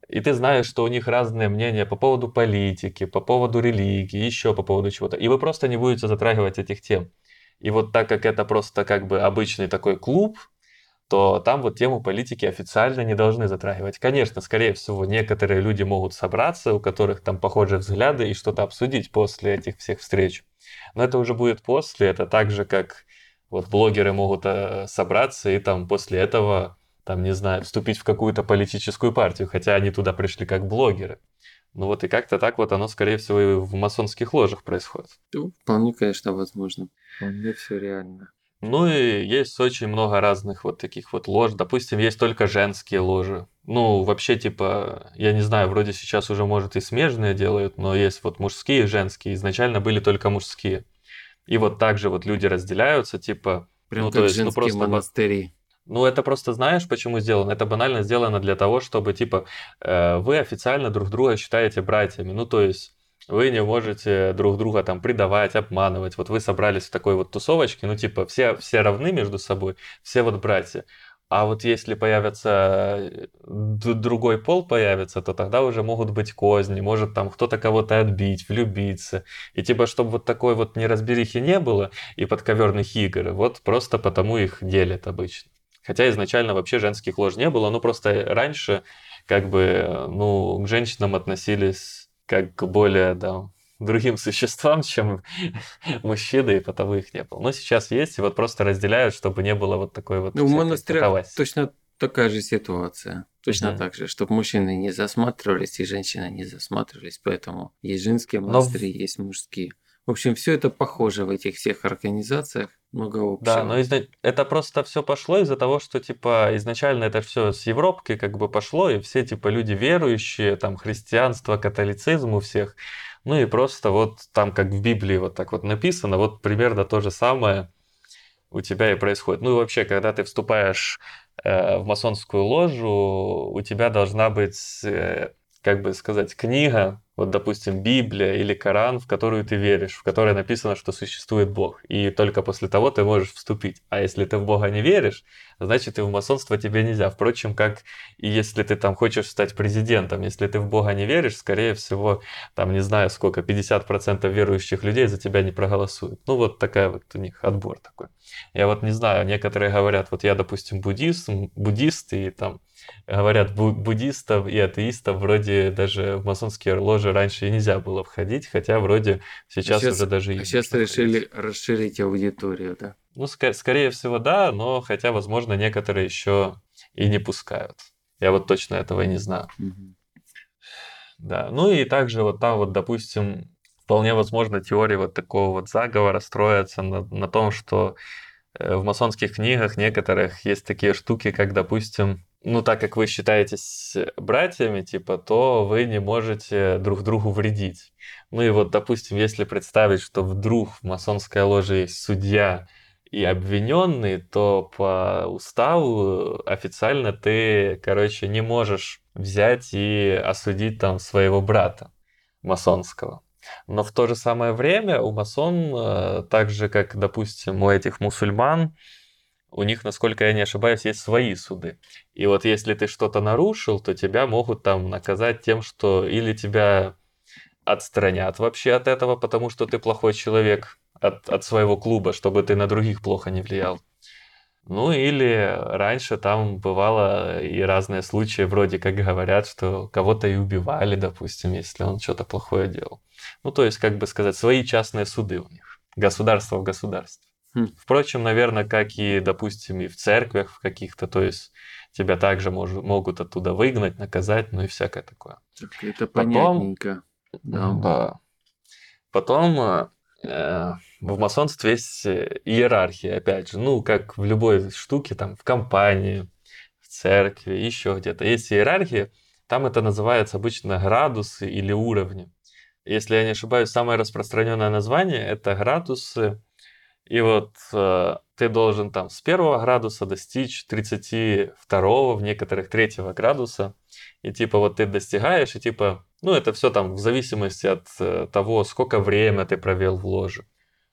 и ты знаешь, что у них разные мнения по поводу политики, по поводу религии, еще по поводу чего-то. И вы просто не будете затрагивать этих тем. И вот так как это просто как бы обычный такой клуб, то там вот тему политики официально не должны затрагивать. Конечно, скорее всего, некоторые люди могут собраться, у которых там похожие взгляды, и что-то обсудить после этих всех встреч. Но это уже будет после, это так же, как вот блогеры могут э, собраться и там после этого там, не знаю, вступить в какую-то политическую партию, хотя они туда пришли как блогеры. Ну вот и как-то так вот оно, скорее всего, и в масонских ложах происходит. Ну, вполне, конечно, возможно. Вполне все реально. Ну и есть очень много разных вот таких вот лож. Допустим, есть только женские ложи. Ну, вообще, типа, я не знаю, вроде сейчас уже, может, и смежные делают, но есть вот мужские и женские. Изначально были только мужские. И вот так же вот люди разделяются, типа... Прям ну, как то есть, ну, просто монастыри. Ну, это просто знаешь, почему сделано? Это банально сделано для того, чтобы, типа, э, вы официально друг друга считаете братьями. Ну, то есть, вы не можете друг друга там предавать, обманывать. Вот вы собрались в такой вот тусовочке, ну, типа, все, все равны между собой, все вот братья. А вот если появится э, другой пол появится, то тогда уже могут быть козни, может там кто-то кого-то отбить, влюбиться. И типа, чтобы вот такой вот неразберихи не было и подковерных игр, вот просто потому их делят обычно. Хотя изначально вообще женских лож не было, но просто раньше как бы, э, ну, к женщинам относились как к более, да, другим существам, чем мужчины, и потому их не было. Но сейчас есть, и вот просто разделяют, чтобы не было вот такой вот... Ну, в монастырях точно такая же ситуация. Точно mm-hmm. так же, чтобы мужчины не засматривались и женщины не засматривались. Поэтому есть женские монастыри, Но... есть мужские. В общем, все это похоже в этих всех организациях, много общего. Да, но изна... это просто все пошло из-за того, что типа изначально это все с Европки как бы пошло, и все типа люди верующие, там христианство, католицизм у всех. Ну и просто вот там, как в Библии вот так вот написано, вот примерно то же самое у тебя и происходит. Ну и вообще, когда ты вступаешь э, в масонскую ложу, у тебя должна быть, э, как бы сказать, книга, вот, допустим, Библия или Коран, в которую ты веришь, в которой написано, что существует Бог. И только после того ты можешь вступить. А если ты в Бога не веришь, значит и в масонство тебе нельзя. Впрочем, как и если ты там хочешь стать президентом, если ты в Бога не веришь, скорее всего, там не знаю сколько, 50% верующих людей за тебя не проголосуют. Ну вот такая вот у них отбор такой. Я вот не знаю, некоторые говорят, вот я, допустим, буддист, буддист и там говорят, буддистов и атеистов вроде даже в масонские ложи раньше и нельзя было входить, хотя вроде сейчас, а сейчас уже даже... А сейчас решили расширить аудиторию, да? Ну, ск- скорее всего, да, но хотя, возможно, некоторые еще и не пускают. Я вот точно этого и не знаю. Угу. Да, ну и также вот там вот, допустим, вполне возможно теория вот такого вот заговора строится на, на том, что э, в масонских книгах некоторых есть такие штуки, как, допустим, ну, так как вы считаетесь братьями, типа, то вы не можете друг другу вредить. Ну и вот, допустим, если представить, что вдруг в масонской ложе есть судья и обвиненный, то по уставу официально ты, короче, не можешь взять и осудить там своего брата масонского. Но в то же самое время у масон, э, так же как, допустим, у этих мусульман, у них, насколько я не ошибаюсь, есть свои суды. И вот если ты что-то нарушил, то тебя могут там наказать тем, что или тебя отстранят вообще от этого, потому что ты плохой человек от, от своего клуба, чтобы ты на других плохо не влиял. Ну или раньше там бывало и разные случаи, вроде как говорят, что кого-то и убивали, допустим, если он что-то плохое делал. Ну то есть, как бы сказать, свои частные суды у них. Государство в государстве. Хм. Впрочем, наверное, как и, допустим, и в церквях в каких-то, то есть тебя также мож, могут оттуда выгнать, наказать, ну и всякое такое. Так это Потом, понятненько. Да. да. Потом э, э в масонстве есть э, иерархия, опять же, ну, как в любой штуке, там, в компании, в церкви, еще где-то. Есть иерархия, там это называется обычно градусы или уровни. Если я не ошибаюсь, самое распространенное название это градусы и вот э, ты должен там с первого градуса достичь 32 в некоторых третьего градуса. И типа вот ты достигаешь, и типа, ну это все там в зависимости от э, того, сколько время ты провел в ложе,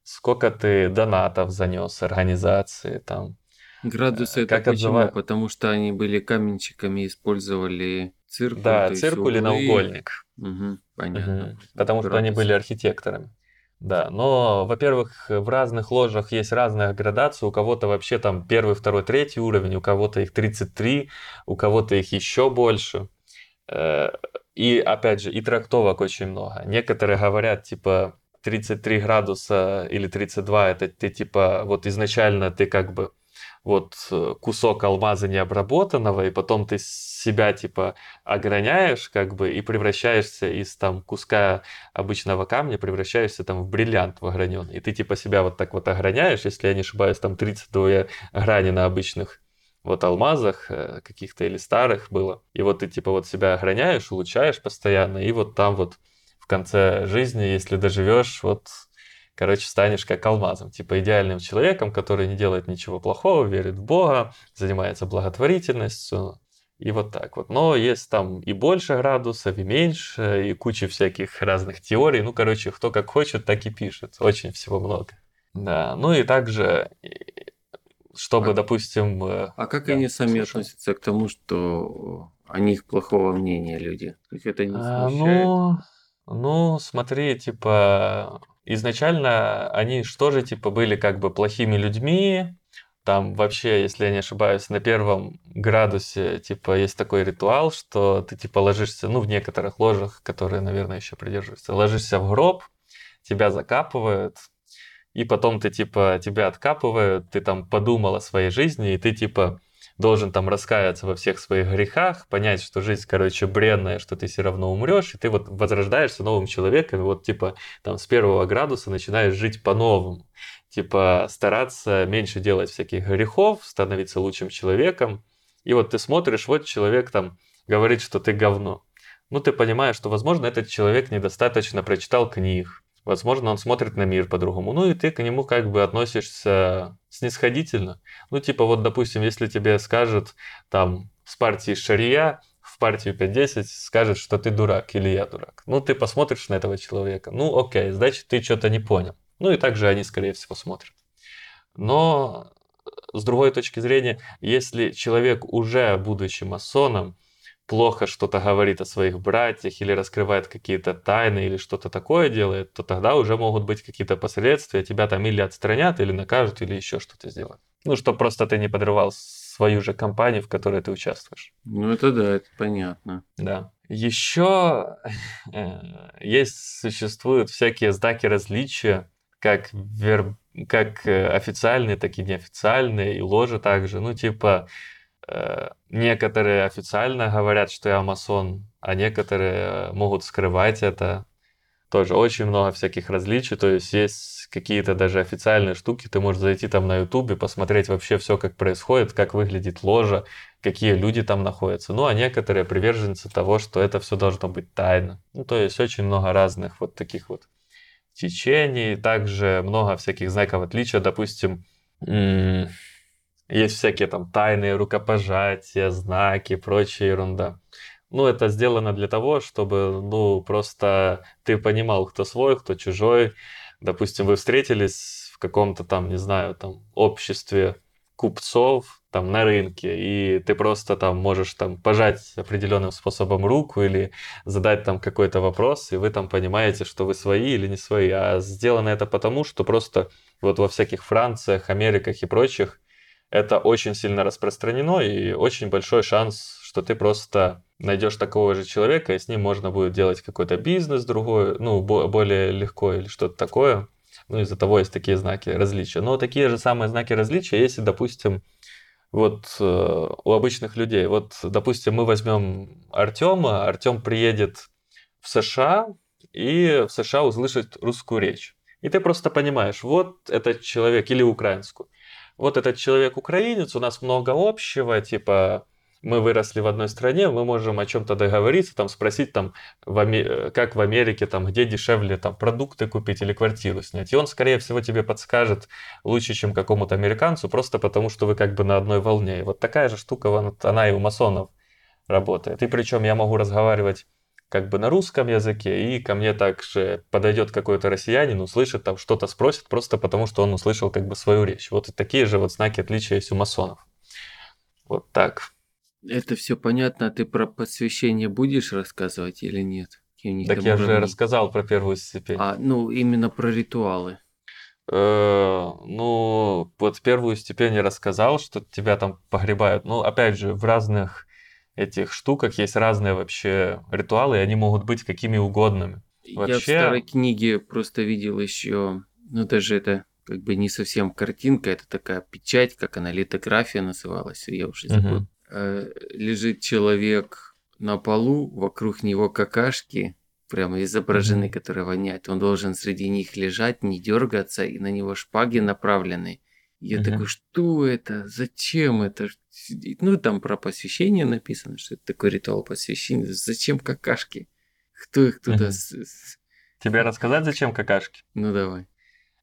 сколько ты донатов занес организации там. Градусы э, это как почему? Потому что они были каменщиками, использовали циркуль. Да, циркуль и наугольник. Угу, понятно. Угу. Потому Градусы. что они были архитекторами. Да, но, во-первых, в разных ложах есть разная градация. У кого-то вообще там первый, второй, третий уровень, у кого-то их 33, у кого-то их еще больше. Э, и, опять же, и трактовок очень много. Некоторые говорят, типа, 33 градуса или 32, это ты, типа, вот изначально ты как бы вот э, кусок алмаза необработанного, и потом ты себя типа ограняешь как бы и превращаешься из там куска обычного камня, превращаешься там в бриллиант в ограненный. И ты типа себя вот так вот ограняешь, если я не ошибаюсь, там 32 грани на обычных вот алмазах э, каких-то или старых было. И вот ты типа вот себя ограняешь, улучшаешь постоянно, и вот там вот в конце жизни, если доживешь, вот короче, станешь как алмазом, типа идеальным человеком, который не делает ничего плохого, верит в Бога, занимается благотворительностью, и вот так вот. Но есть там и больше градусов, и меньше, и куча всяких разных теорий. Ну, короче, кто как хочет, так и пишет. Очень всего много. Да, ну и также чтобы, А- допустим... э, А как Да, они сами слушаю. относятся к тому, что о них плохого мнения люди? Их это не а, смущает? ну, ну, смотри, типа, изначально они что же, типа, были как бы плохими людьми, там вообще, если я не ошибаюсь, на первом градусе, типа, есть такой ритуал, что ты, типа, ложишься, ну, в некоторых ложах, которые, наверное, еще придерживаются, ложишься в гроб, тебя закапывают, и потом ты, типа, тебя откапывают, ты там подумал о своей жизни, и ты, типа, должен там раскаяться во всех своих грехах, понять, что жизнь, короче, бренная, что ты все равно умрешь, и ты вот возрождаешься новым человеком, вот, типа, там, с первого градуса начинаешь жить по-новому типа стараться меньше делать всяких грехов, становиться лучшим человеком. И вот ты смотришь, вот человек там говорит, что ты говно. Ну, ты понимаешь, что, возможно, этот человек недостаточно прочитал книг. Возможно, он смотрит на мир по-другому. Ну, и ты к нему как бы относишься снисходительно. Ну, типа, вот, допустим, если тебе скажут там с партии Шария в партию 5-10 скажет, что ты дурак или я дурак. Ну, ты посмотришь на этого человека. Ну, окей, значит, ты что-то не понял. Ну и также они, скорее всего, смотрят. Но с другой точки зрения, если человек уже, будучи масоном, плохо что-то говорит о своих братьях или раскрывает какие-то тайны или что-то такое делает, то тогда уже могут быть какие-то последствия. Тебя там или отстранят, или накажут, или еще что-то сделают. Ну, чтобы просто ты не подрывал свою же компанию, в которой ты участвуешь. Ну, это да, это понятно. Да. Еще э, есть, существуют всякие знаки различия, как, вер... как э, официальные, так и неофициальные, и ложи также. Ну, типа, некоторые официально говорят, что я масон, а некоторые могут скрывать это. Тоже очень много всяких различий, то есть есть какие-то даже официальные штуки, ты можешь зайти там на ютубе, посмотреть вообще все, как происходит, как выглядит ложа, какие люди там находятся. Ну, а некоторые приверженцы того, что это все должно быть тайно. Ну, то есть очень много разных вот таких вот течений, также много всяких знаков отличия, допустим, есть всякие там тайные рукопожатия, знаки, прочая ерунда. Ну, это сделано для того, чтобы, ну, просто ты понимал, кто свой, кто чужой. Допустим, вы встретились в каком-то там, не знаю, там, обществе купцов, там, на рынке, и ты просто там можешь там пожать определенным способом руку или задать там какой-то вопрос, и вы там понимаете, что вы свои или не свои. А сделано это потому, что просто вот во всяких Франциях, Америках и прочих это очень сильно распространено, и очень большой шанс, что ты просто найдешь такого же человека, и с ним можно будет делать какой-то бизнес другой, ну, бо- более легко или что-то такое. Ну, из-за того есть такие знаки различия. Но такие же самые знаки различия, если, допустим, вот э, у обычных людей. Вот, допустим, мы возьмем Артема, Артем приедет в США и в США услышит русскую речь. И ты просто понимаешь, вот этот человек, или украинскую, вот этот человек украинец, у нас много общего, типа мы выросли в одной стране, мы можем о чем-то договориться, там спросить, там, в Аме- как в Америке, там, где дешевле там, продукты купить или квартиру снять. И он, скорее всего, тебе подскажет лучше, чем какому-то американцу, просто потому что вы как бы на одной волне. И вот такая же штука, она и у масонов работает. И причем я могу разговаривать как бы на русском языке, и ко мне также подойдет какой-то россиянин, услышит там что-то спросит, просто потому что он услышал как бы свою речь. Вот и такие же вот знаки отличия есть у масонов. Вот так. Это все понятно, а ты про посвящение будешь рассказывать или нет? Так я же уровни? рассказал про первую степень. А, ну, именно про ритуалы. Э, ну, вот первую степень я рассказал, что тебя там погребают. Ну, опять же, в разных этих штуках есть разные вообще ритуалы, и они могут быть какими угодными. Я в Вообще- старой книге просто видел еще, ну даже это как бы не совсем картинка, это такая печать, как она, литография называлась, я уже забыл. Э, Лежит человек на полу, вокруг него какашки, прямо изображены, Мгм. которые воняют. Он должен среди них лежать, не дергаться, и на него шпаги направлены. Я Мгм. такой, что это? Зачем это? Ну, там про посвящение написано, что это такой ритуал посвящения. Зачем какашки? Кто их туда... Тебе рассказать, зачем какашки? Ну, давай.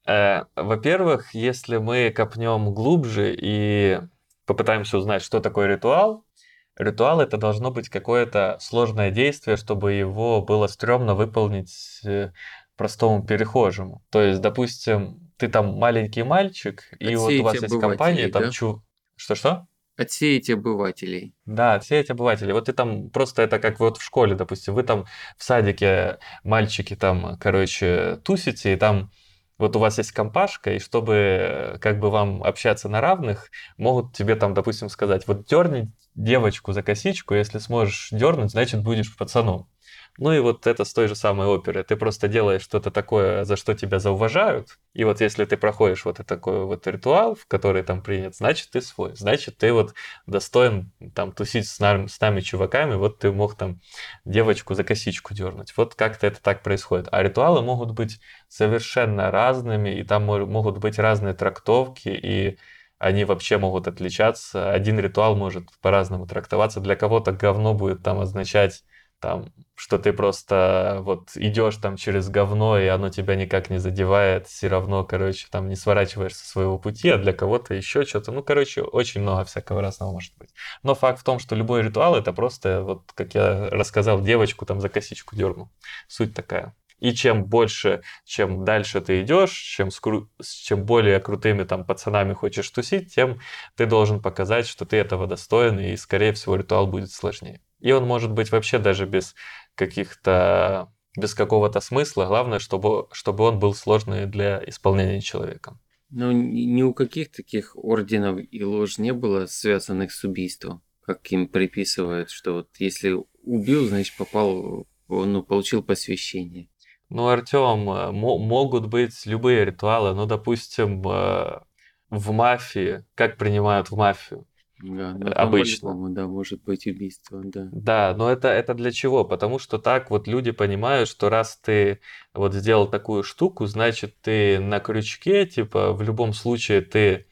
Э, Во-первых, если мы копнем глубже и попытаемся узнать, что такое ритуал, ритуал это должно быть какое-то сложное действие, чтобы его было стрёмно выполнить э, простому перехожему. То есть, допустим, ты там маленький мальчик, и вот у вас есть компания, там чу... Что-что? Отсеять обывателей. Да, отсеять обывателей. Вот ты там просто это как вот в школе, допустим, вы там в садике мальчики там, короче, тусите, и там вот у вас есть компашка, и чтобы э, как бы вам общаться на равных, могут тебе там, допустим, сказать, вот дерни девочку за косичку, если сможешь дернуть, значит будешь пацаном. Ну и вот это с той же самой оперы. Ты просто делаешь что-то такое, за что тебя зауважают. И вот если ты проходишь вот такой вот ритуал, в который там принят, значит ты свой. Значит ты вот достоин там тусить с нами, с нами чуваками, вот ты мог там девочку за косичку дернуть. Вот как-то это так происходит. А ритуалы могут быть совершенно разными, и там могут быть разные трактовки, и они вообще могут отличаться. Один ритуал может по-разному трактоваться. Для кого-то говно будет там означать там, что ты просто вот идешь там через говно, и оно тебя никак не задевает, все равно, короче, там не сворачиваешь со своего пути, а для кого-то еще что-то. Ну, короче, очень много всякого разного может быть. Но факт в том, что любой ритуал это просто, вот как я рассказал, девочку там за косичку дернул. Суть такая. И чем больше, чем дальше ты идешь, чем с, кру... чем более крутыми там пацанами хочешь тусить, тем ты должен показать, что ты этого достоин, и, скорее всего, ритуал будет сложнее. И он может быть вообще даже без каких-то без какого-то смысла. Главное, чтобы, чтобы он был сложный для исполнения человеком. Ну, ни у каких таких орденов и ложь не было связанных с убийством, как им приписывают, что вот если убил, значит попал, ну, получил посвящение. Ну, Артем, э, могут быть любые ритуалы. Ну, допустим, э, в мафии, как принимают в мафию? Да, да, обычно. Да, может быть убийство, да. Да, но это, это для чего? Потому что так вот люди понимают, что раз ты вот сделал такую штуку, значит ты на крючке, типа в любом случае ты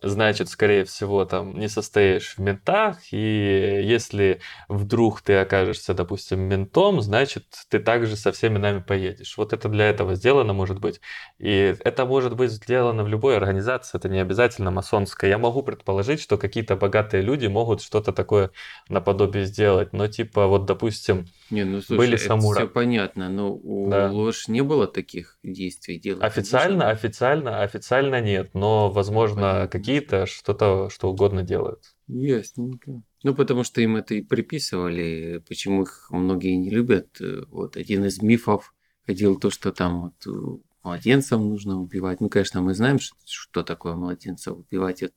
значит, скорее всего, там не состоишь в ментах, и если вдруг ты окажешься, допустим, ментом, значит, ты также со всеми нами поедешь. Вот это для этого сделано, может быть. И это может быть сделано в любой организации, это не обязательно масонская. Я могу предположить, что какие-то богатые люди могут что-то такое наподобие сделать, но типа вот, допустим, не, ну, слушай, были самуры. все понятно, но у да. ложь не было таких действий делать. Официально, официально, официально нет, но, возможно, какие какие-то что-то, что угодно делают. Ясненько. Ну, потому что им это и приписывали, почему их многие не любят. Вот один из мифов ходил то, что там вот э, младенцев нужно убивать. Ну, конечно, мы знаем, что, что такое младенцев убивать. Вот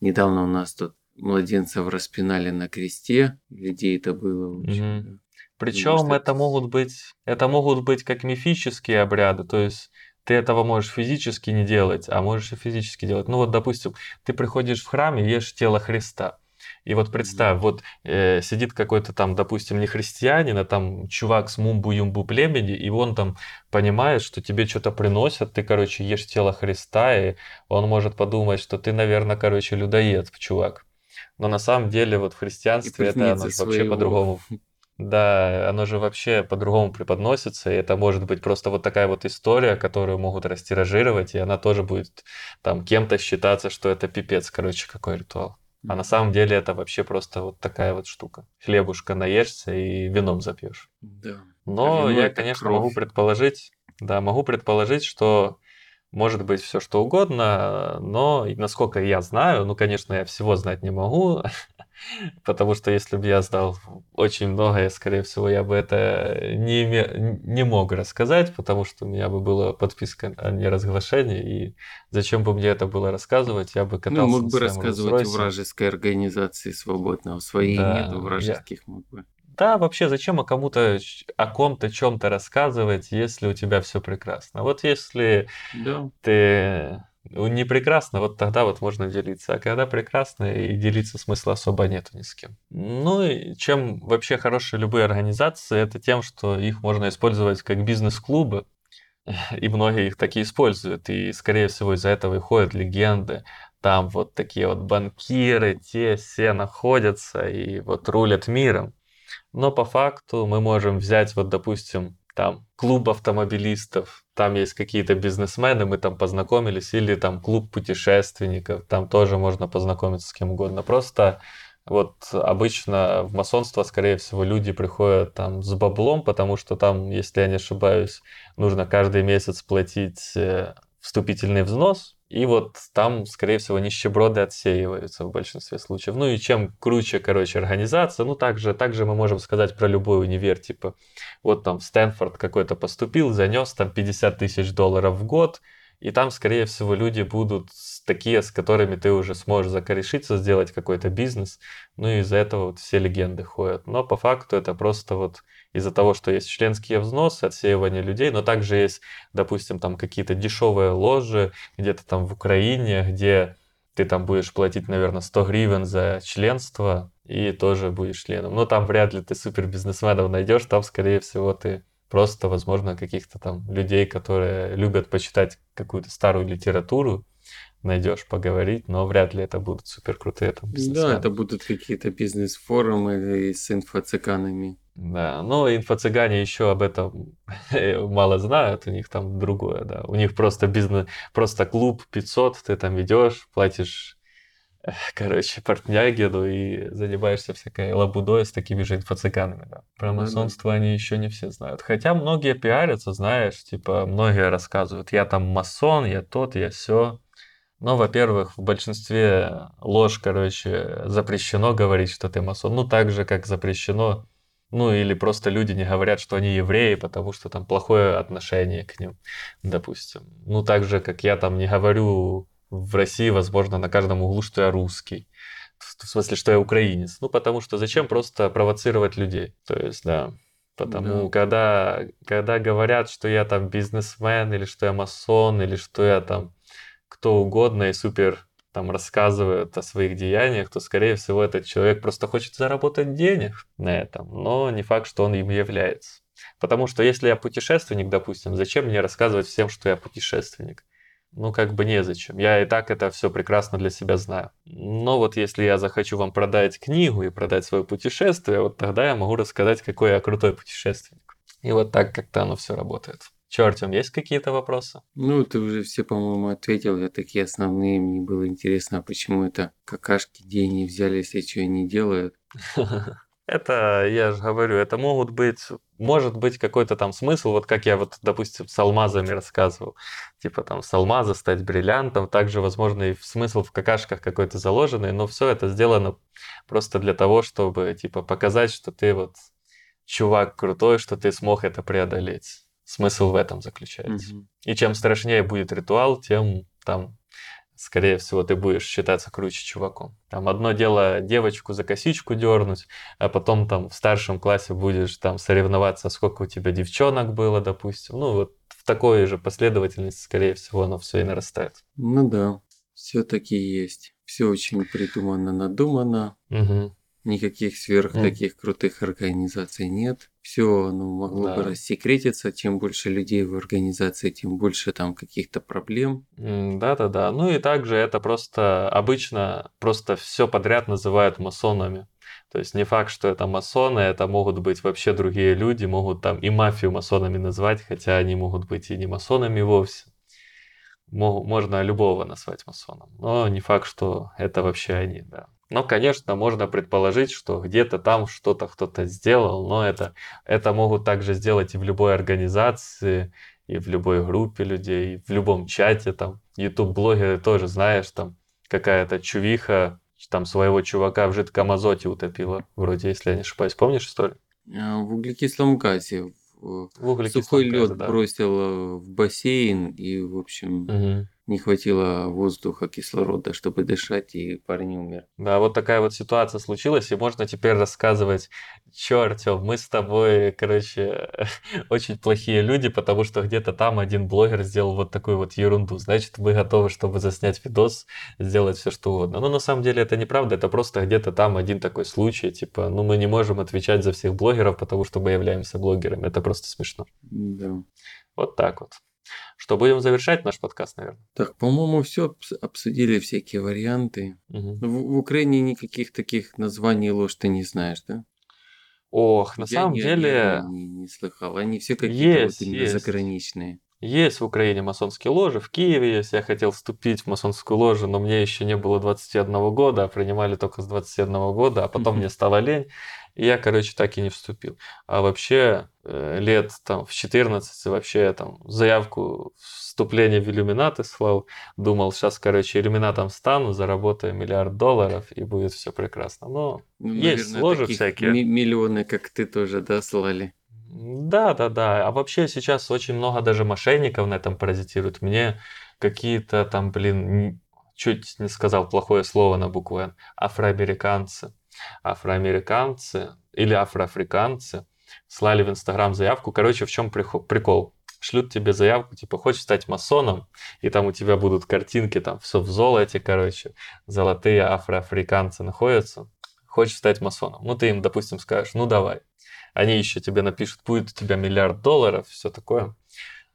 недавно у нас тут младенцев распинали на кресте. Людей это было очень. Угу. Причем это могут быть, это могут быть как мифические обряды, то есть ты этого можешь физически не делать, а можешь и физически делать. Ну вот, допустим, ты приходишь в храм и ешь тело Христа. И вот представь, вот э, сидит какой-то там, допустим, не христианин, а там чувак с мумбу-юмбу племени, и он там понимает, что тебе что-то приносят, ты, короче, ешь тело Христа, и он может подумать, что ты, наверное, короче, людоед, чувак. Но на самом деле вот в христианстве это оно вообще по-другому. Да, оно же вообще по-другому преподносится, и это может быть просто вот такая вот история, которую могут растиражировать, и она тоже будет там кем-то считаться, что это пипец, короче, какой ритуал. А на самом деле это вообще просто вот такая вот штука. Хлебушка наешься и вином запьешь. Да. Но а я, конечно, кровь. могу предположить, да, могу предположить, что может быть все что угодно, но насколько я знаю, ну, конечно, я всего знать не могу, Потому что если бы я знал очень многое, скорее всего, я бы это не, име... не мог рассказать, потому что у меня бы была подписка о неразглашении, и зачем бы мне это было рассказывать, я бы катался Ну, мог бы рассказывать устройстве. вражеской организации свободного, своей да, нету вражеских я... мог бы. Да, вообще, зачем о кому-то, о ком-то чем-то рассказывать, если у тебя все прекрасно? Вот если да. ты не прекрасно, вот тогда вот можно делиться. А когда прекрасно, и делиться смысла особо нету ни с кем. Ну и чем вообще хорошие любые организации, это тем, что их можно использовать как бизнес-клубы, и многие их такие используют. И, скорее всего, из-за этого и ходят легенды. Там вот такие вот банкиры, те все находятся и вот рулят миром. Но по факту мы можем взять вот, допустим, там клуб автомобилистов, там есть какие-то бизнесмены, мы там познакомились, или там клуб путешественников, там тоже можно познакомиться с кем угодно. Просто вот обычно в масонство, скорее всего, люди приходят там с баблом, потому что там, если я не ошибаюсь, нужно каждый месяц платить э, вступительный взнос, и вот там, скорее всего, нищеброды отсеиваются в большинстве случаев. Ну и чем круче, короче, организация, ну также, также мы можем сказать про любой универ, типа, вот там Стэнфорд какой-то поступил, занес там 50 тысяч долларов в год, и там, скорее всего, люди будут такие, с которыми ты уже сможешь закорешиться, сделать какой-то бизнес. Ну и из-за этого вот все легенды ходят. Но по факту это просто вот из-за того, что есть членские взносы, отсеивание людей, но также есть, допустим, там какие-то дешевые ложи где-то там в Украине, где ты там будешь платить, наверное, 100 гривен за членство и тоже будешь членом. Но там вряд ли ты супер бизнесменов найдешь, там, скорее всего, ты просто, возможно, каких-то там людей, которые любят почитать какую-то старую литературу, найдешь поговорить, но вряд ли это будут супер крутые там бизнесмены. Да, это будут какие-то бизнес-форумы с инфо-цыганами. Да, но инфо-цыгане еще об этом мало знают, у них там другое, да. У них просто бизнес, просто клуб 500, ты там ведешь, платишь, короче, портнягину и занимаешься всякой лабудой с такими же инфо-цыганами, да. Про масонство они еще не все знают. Хотя многие пиарятся, знаешь, типа, многие рассказывают, я там масон, я тот, я все. Но, во-первых, в большинстве ложь, короче, запрещено говорить, что ты масон. Ну, так же, как запрещено ну, или просто люди не говорят, что они евреи, потому что там плохое отношение к ним, допустим. Ну, так же, как я там не говорю в России, возможно, на каждом углу, что я русский. В смысле, что я украинец. Ну, потому что зачем просто провоцировать людей? То есть, да. Потому да. когда, когда говорят, что я там бизнесмен, или что я масон, или что я там кто угодно и супер там рассказывают о своих деяниях, то, скорее всего, этот человек просто хочет заработать денег на этом, но не факт, что он им является. Потому что если я путешественник, допустим, зачем мне рассказывать всем, что я путешественник? Ну, как бы незачем. Я и так это все прекрасно для себя знаю. Но вот если я захочу вам продать книгу и продать свое путешествие, вот тогда я могу рассказать, какой я крутой путешественник. И вот так как-то оно все работает. Че, Артем, есть какие-то вопросы? Ну, ты уже все, по-моему, ответил. Я такие основные. Мне было интересно, а почему это какашки деньги взялись, и что они делают. Это, я же говорю, это могут быть, может быть какой-то там смысл, вот как я вот, допустим, с алмазами рассказывал, типа там с алмаза стать бриллиантом, также, возможно, и смысл в какашках какой-то заложенный, но все это сделано просто для того, чтобы, типа, показать, что ты вот чувак крутой, что ты смог это преодолеть. Смысл в этом заключается. Угу. И чем страшнее будет ритуал, тем там, скорее всего, ты будешь считаться круче чуваком. Там одно дело девочку за косичку дернуть, а потом там в старшем классе будешь там соревноваться, сколько у тебя девчонок было, допустим. Ну, вот в такой же последовательности, скорее всего, оно все и нарастает. Ну да, все-таки есть. Все очень придумано, надумано. Угу. Никаких сверх mm. таких крутых организаций нет. Все ну, могло да. бы рассекретиться. Чем больше людей в организации, тем больше там каких-то проблем. Да-да-да. Ну и также это просто обычно просто все подряд называют масонами. То есть не факт, что это масоны, это могут быть вообще другие люди, могут там и мафию масонами назвать, хотя они могут быть и не масонами вовсе. Можно любого назвать масоном, но не факт, что это вообще они, да. Но, конечно, можно предположить, что где-то там что-то кто-то сделал, но это, это могут также сделать и в любой организации, и в любой группе людей, и в любом чате там. YouTube-блогеры тоже, знаешь, там какая-то чувиха там своего чувака в жидком азоте утопила, вроде, если я не ошибаюсь. Помнишь историю? А, в углекислом газе. В, в углекислом сухой газе, лед да. бросил в бассейн и, в общем, угу не хватило воздуха, кислорода, чтобы дышать, и парень умер. Да, вот такая вот ситуация случилась, и можно теперь рассказывать, чё, Артём, мы с тобой, короче, очень плохие люди, потому что где-то там один блогер сделал вот такую вот ерунду. Значит, мы готовы, чтобы заснять видос, сделать все что угодно. Но на самом деле это неправда, это просто где-то там один такой случай, типа, ну мы не можем отвечать за всех блогеров, потому что мы являемся блогерами. Это просто смешно. Да. Вот так вот. Что, будем завершать наш подкаст, наверное? Так, по-моему, все обсудили всякие варианты. Угу. В, в Украине никаких таких названий ложь ты не знаешь, да? Ох, на я самом не, деле... Я не, не слыхал. Они все какие-то есть, вот есть. заграничные. Есть в Украине масонские ложи, в Киеве есть. Я хотел вступить в масонскую ложу, но мне еще не было 21 года, а принимали только с 21 года, а потом мне стало лень. И я, короче, так и не вступил. А вообще, э, лет там в 14 вообще там заявку вступления в иллюминаты слал. Думал, сейчас, короче, иллюминатом стану, заработаю миллиард долларов, и будет все прекрасно. Но Ну, есть наверное, ложи всякие. ми- миллионы, как ты тоже, да, слали? Да, да, да. А вообще сейчас очень много даже мошенников на этом паразитируют. Мне какие-то там, блин, чуть не сказал плохое слово на букву Н. Афроамериканцы. Афроамериканцы или афроафриканцы слали в Инстаграм заявку. Короче, в чем прикол? Шлют тебе заявку, типа, хочешь стать масоном, и там у тебя будут картинки, там все в золоте, короче, золотые афроафриканцы находятся. Хочешь стать масоном. Ну, ты им, допустим, скажешь, ну, давай. Они еще тебе напишут, будет у тебя миллиард долларов, все такое.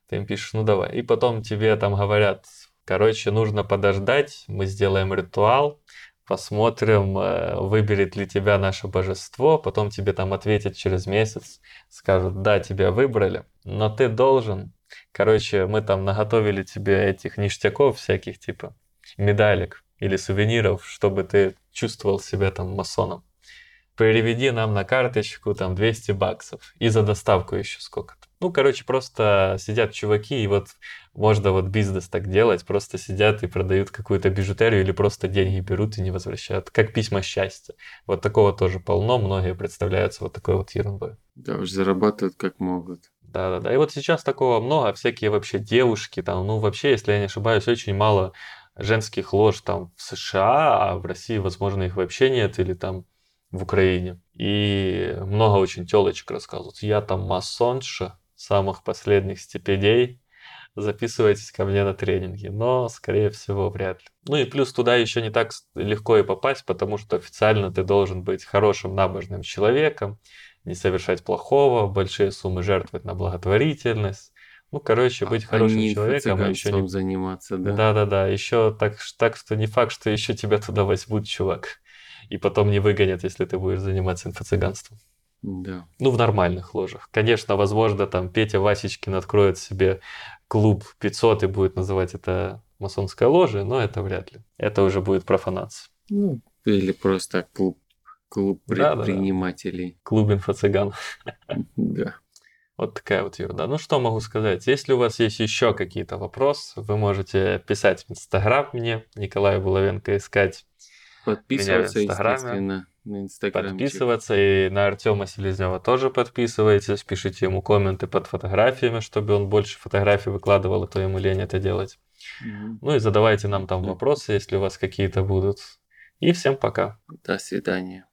Ты им пишешь, ну давай. И потом тебе там говорят, короче, нужно подождать, мы сделаем ритуал, посмотрим, э, выберет ли тебя наше божество, потом тебе там ответят через месяц, скажут, да, тебя выбрали, но ты должен, короче, мы там наготовили тебе этих ништяков всяких, типа медалек или сувениров, чтобы ты чувствовал себя там масоном переведи нам на карточку там 200 баксов. И за доставку еще сколько-то. Ну, короче, просто сидят чуваки, и вот можно вот бизнес так делать, просто сидят и продают какую-то бижутерию или просто деньги берут и не возвращают, как письма счастья. Вот такого тоже полно, многие представляются вот такой вот ерундой. Да уж зарабатывают как могут. Да-да-да. И вот сейчас такого много, всякие вообще девушки там, ну вообще, если я не ошибаюсь, очень мало женских лож там в США, а в России, возможно, их вообще нет, или там в Украине. И много очень телочек рассказывают. Я там масонша самых последних степеней. Записывайтесь ко мне на тренинги. Но, скорее всего, вряд ли. Ну и плюс туда еще не так легко и попасть, потому что официально ты должен быть хорошим набожным человеком, не совершать плохого, большие суммы жертвовать на благотворительность. Ну, короче, быть а хорошим человеком, а еще не... заниматься, да? Да-да-да, еще так, так что не факт, что еще тебя туда возьмут, чувак и потом не выгонят, если ты будешь заниматься инфо-цыганством. Да. Ну, в нормальных ложах. Конечно, возможно, там Петя Васечкин откроет себе клуб 500 и будет называть это масонской ложей, но это вряд ли. Это уже будет профанация. Ну, или просто клуб, клуб предпринимателей. Да, да. Клуб инфо-цыган. Да. Вот такая вот ерунда. Ну, что могу сказать? Если у вас есть еще какие-то вопросы, вы можете писать в Инстаграм мне, Николая Булавенко, искать Подписываться, естественно, на Инстаграм. Подписываться, и на Артема Селезнева тоже подписывайтесь, пишите ему комменты под фотографиями, чтобы он больше фотографий выкладывал, а то ему лень это делать. Угу. Ну и задавайте нам там вопросы, если у вас какие-то будут. И всем пока. До свидания.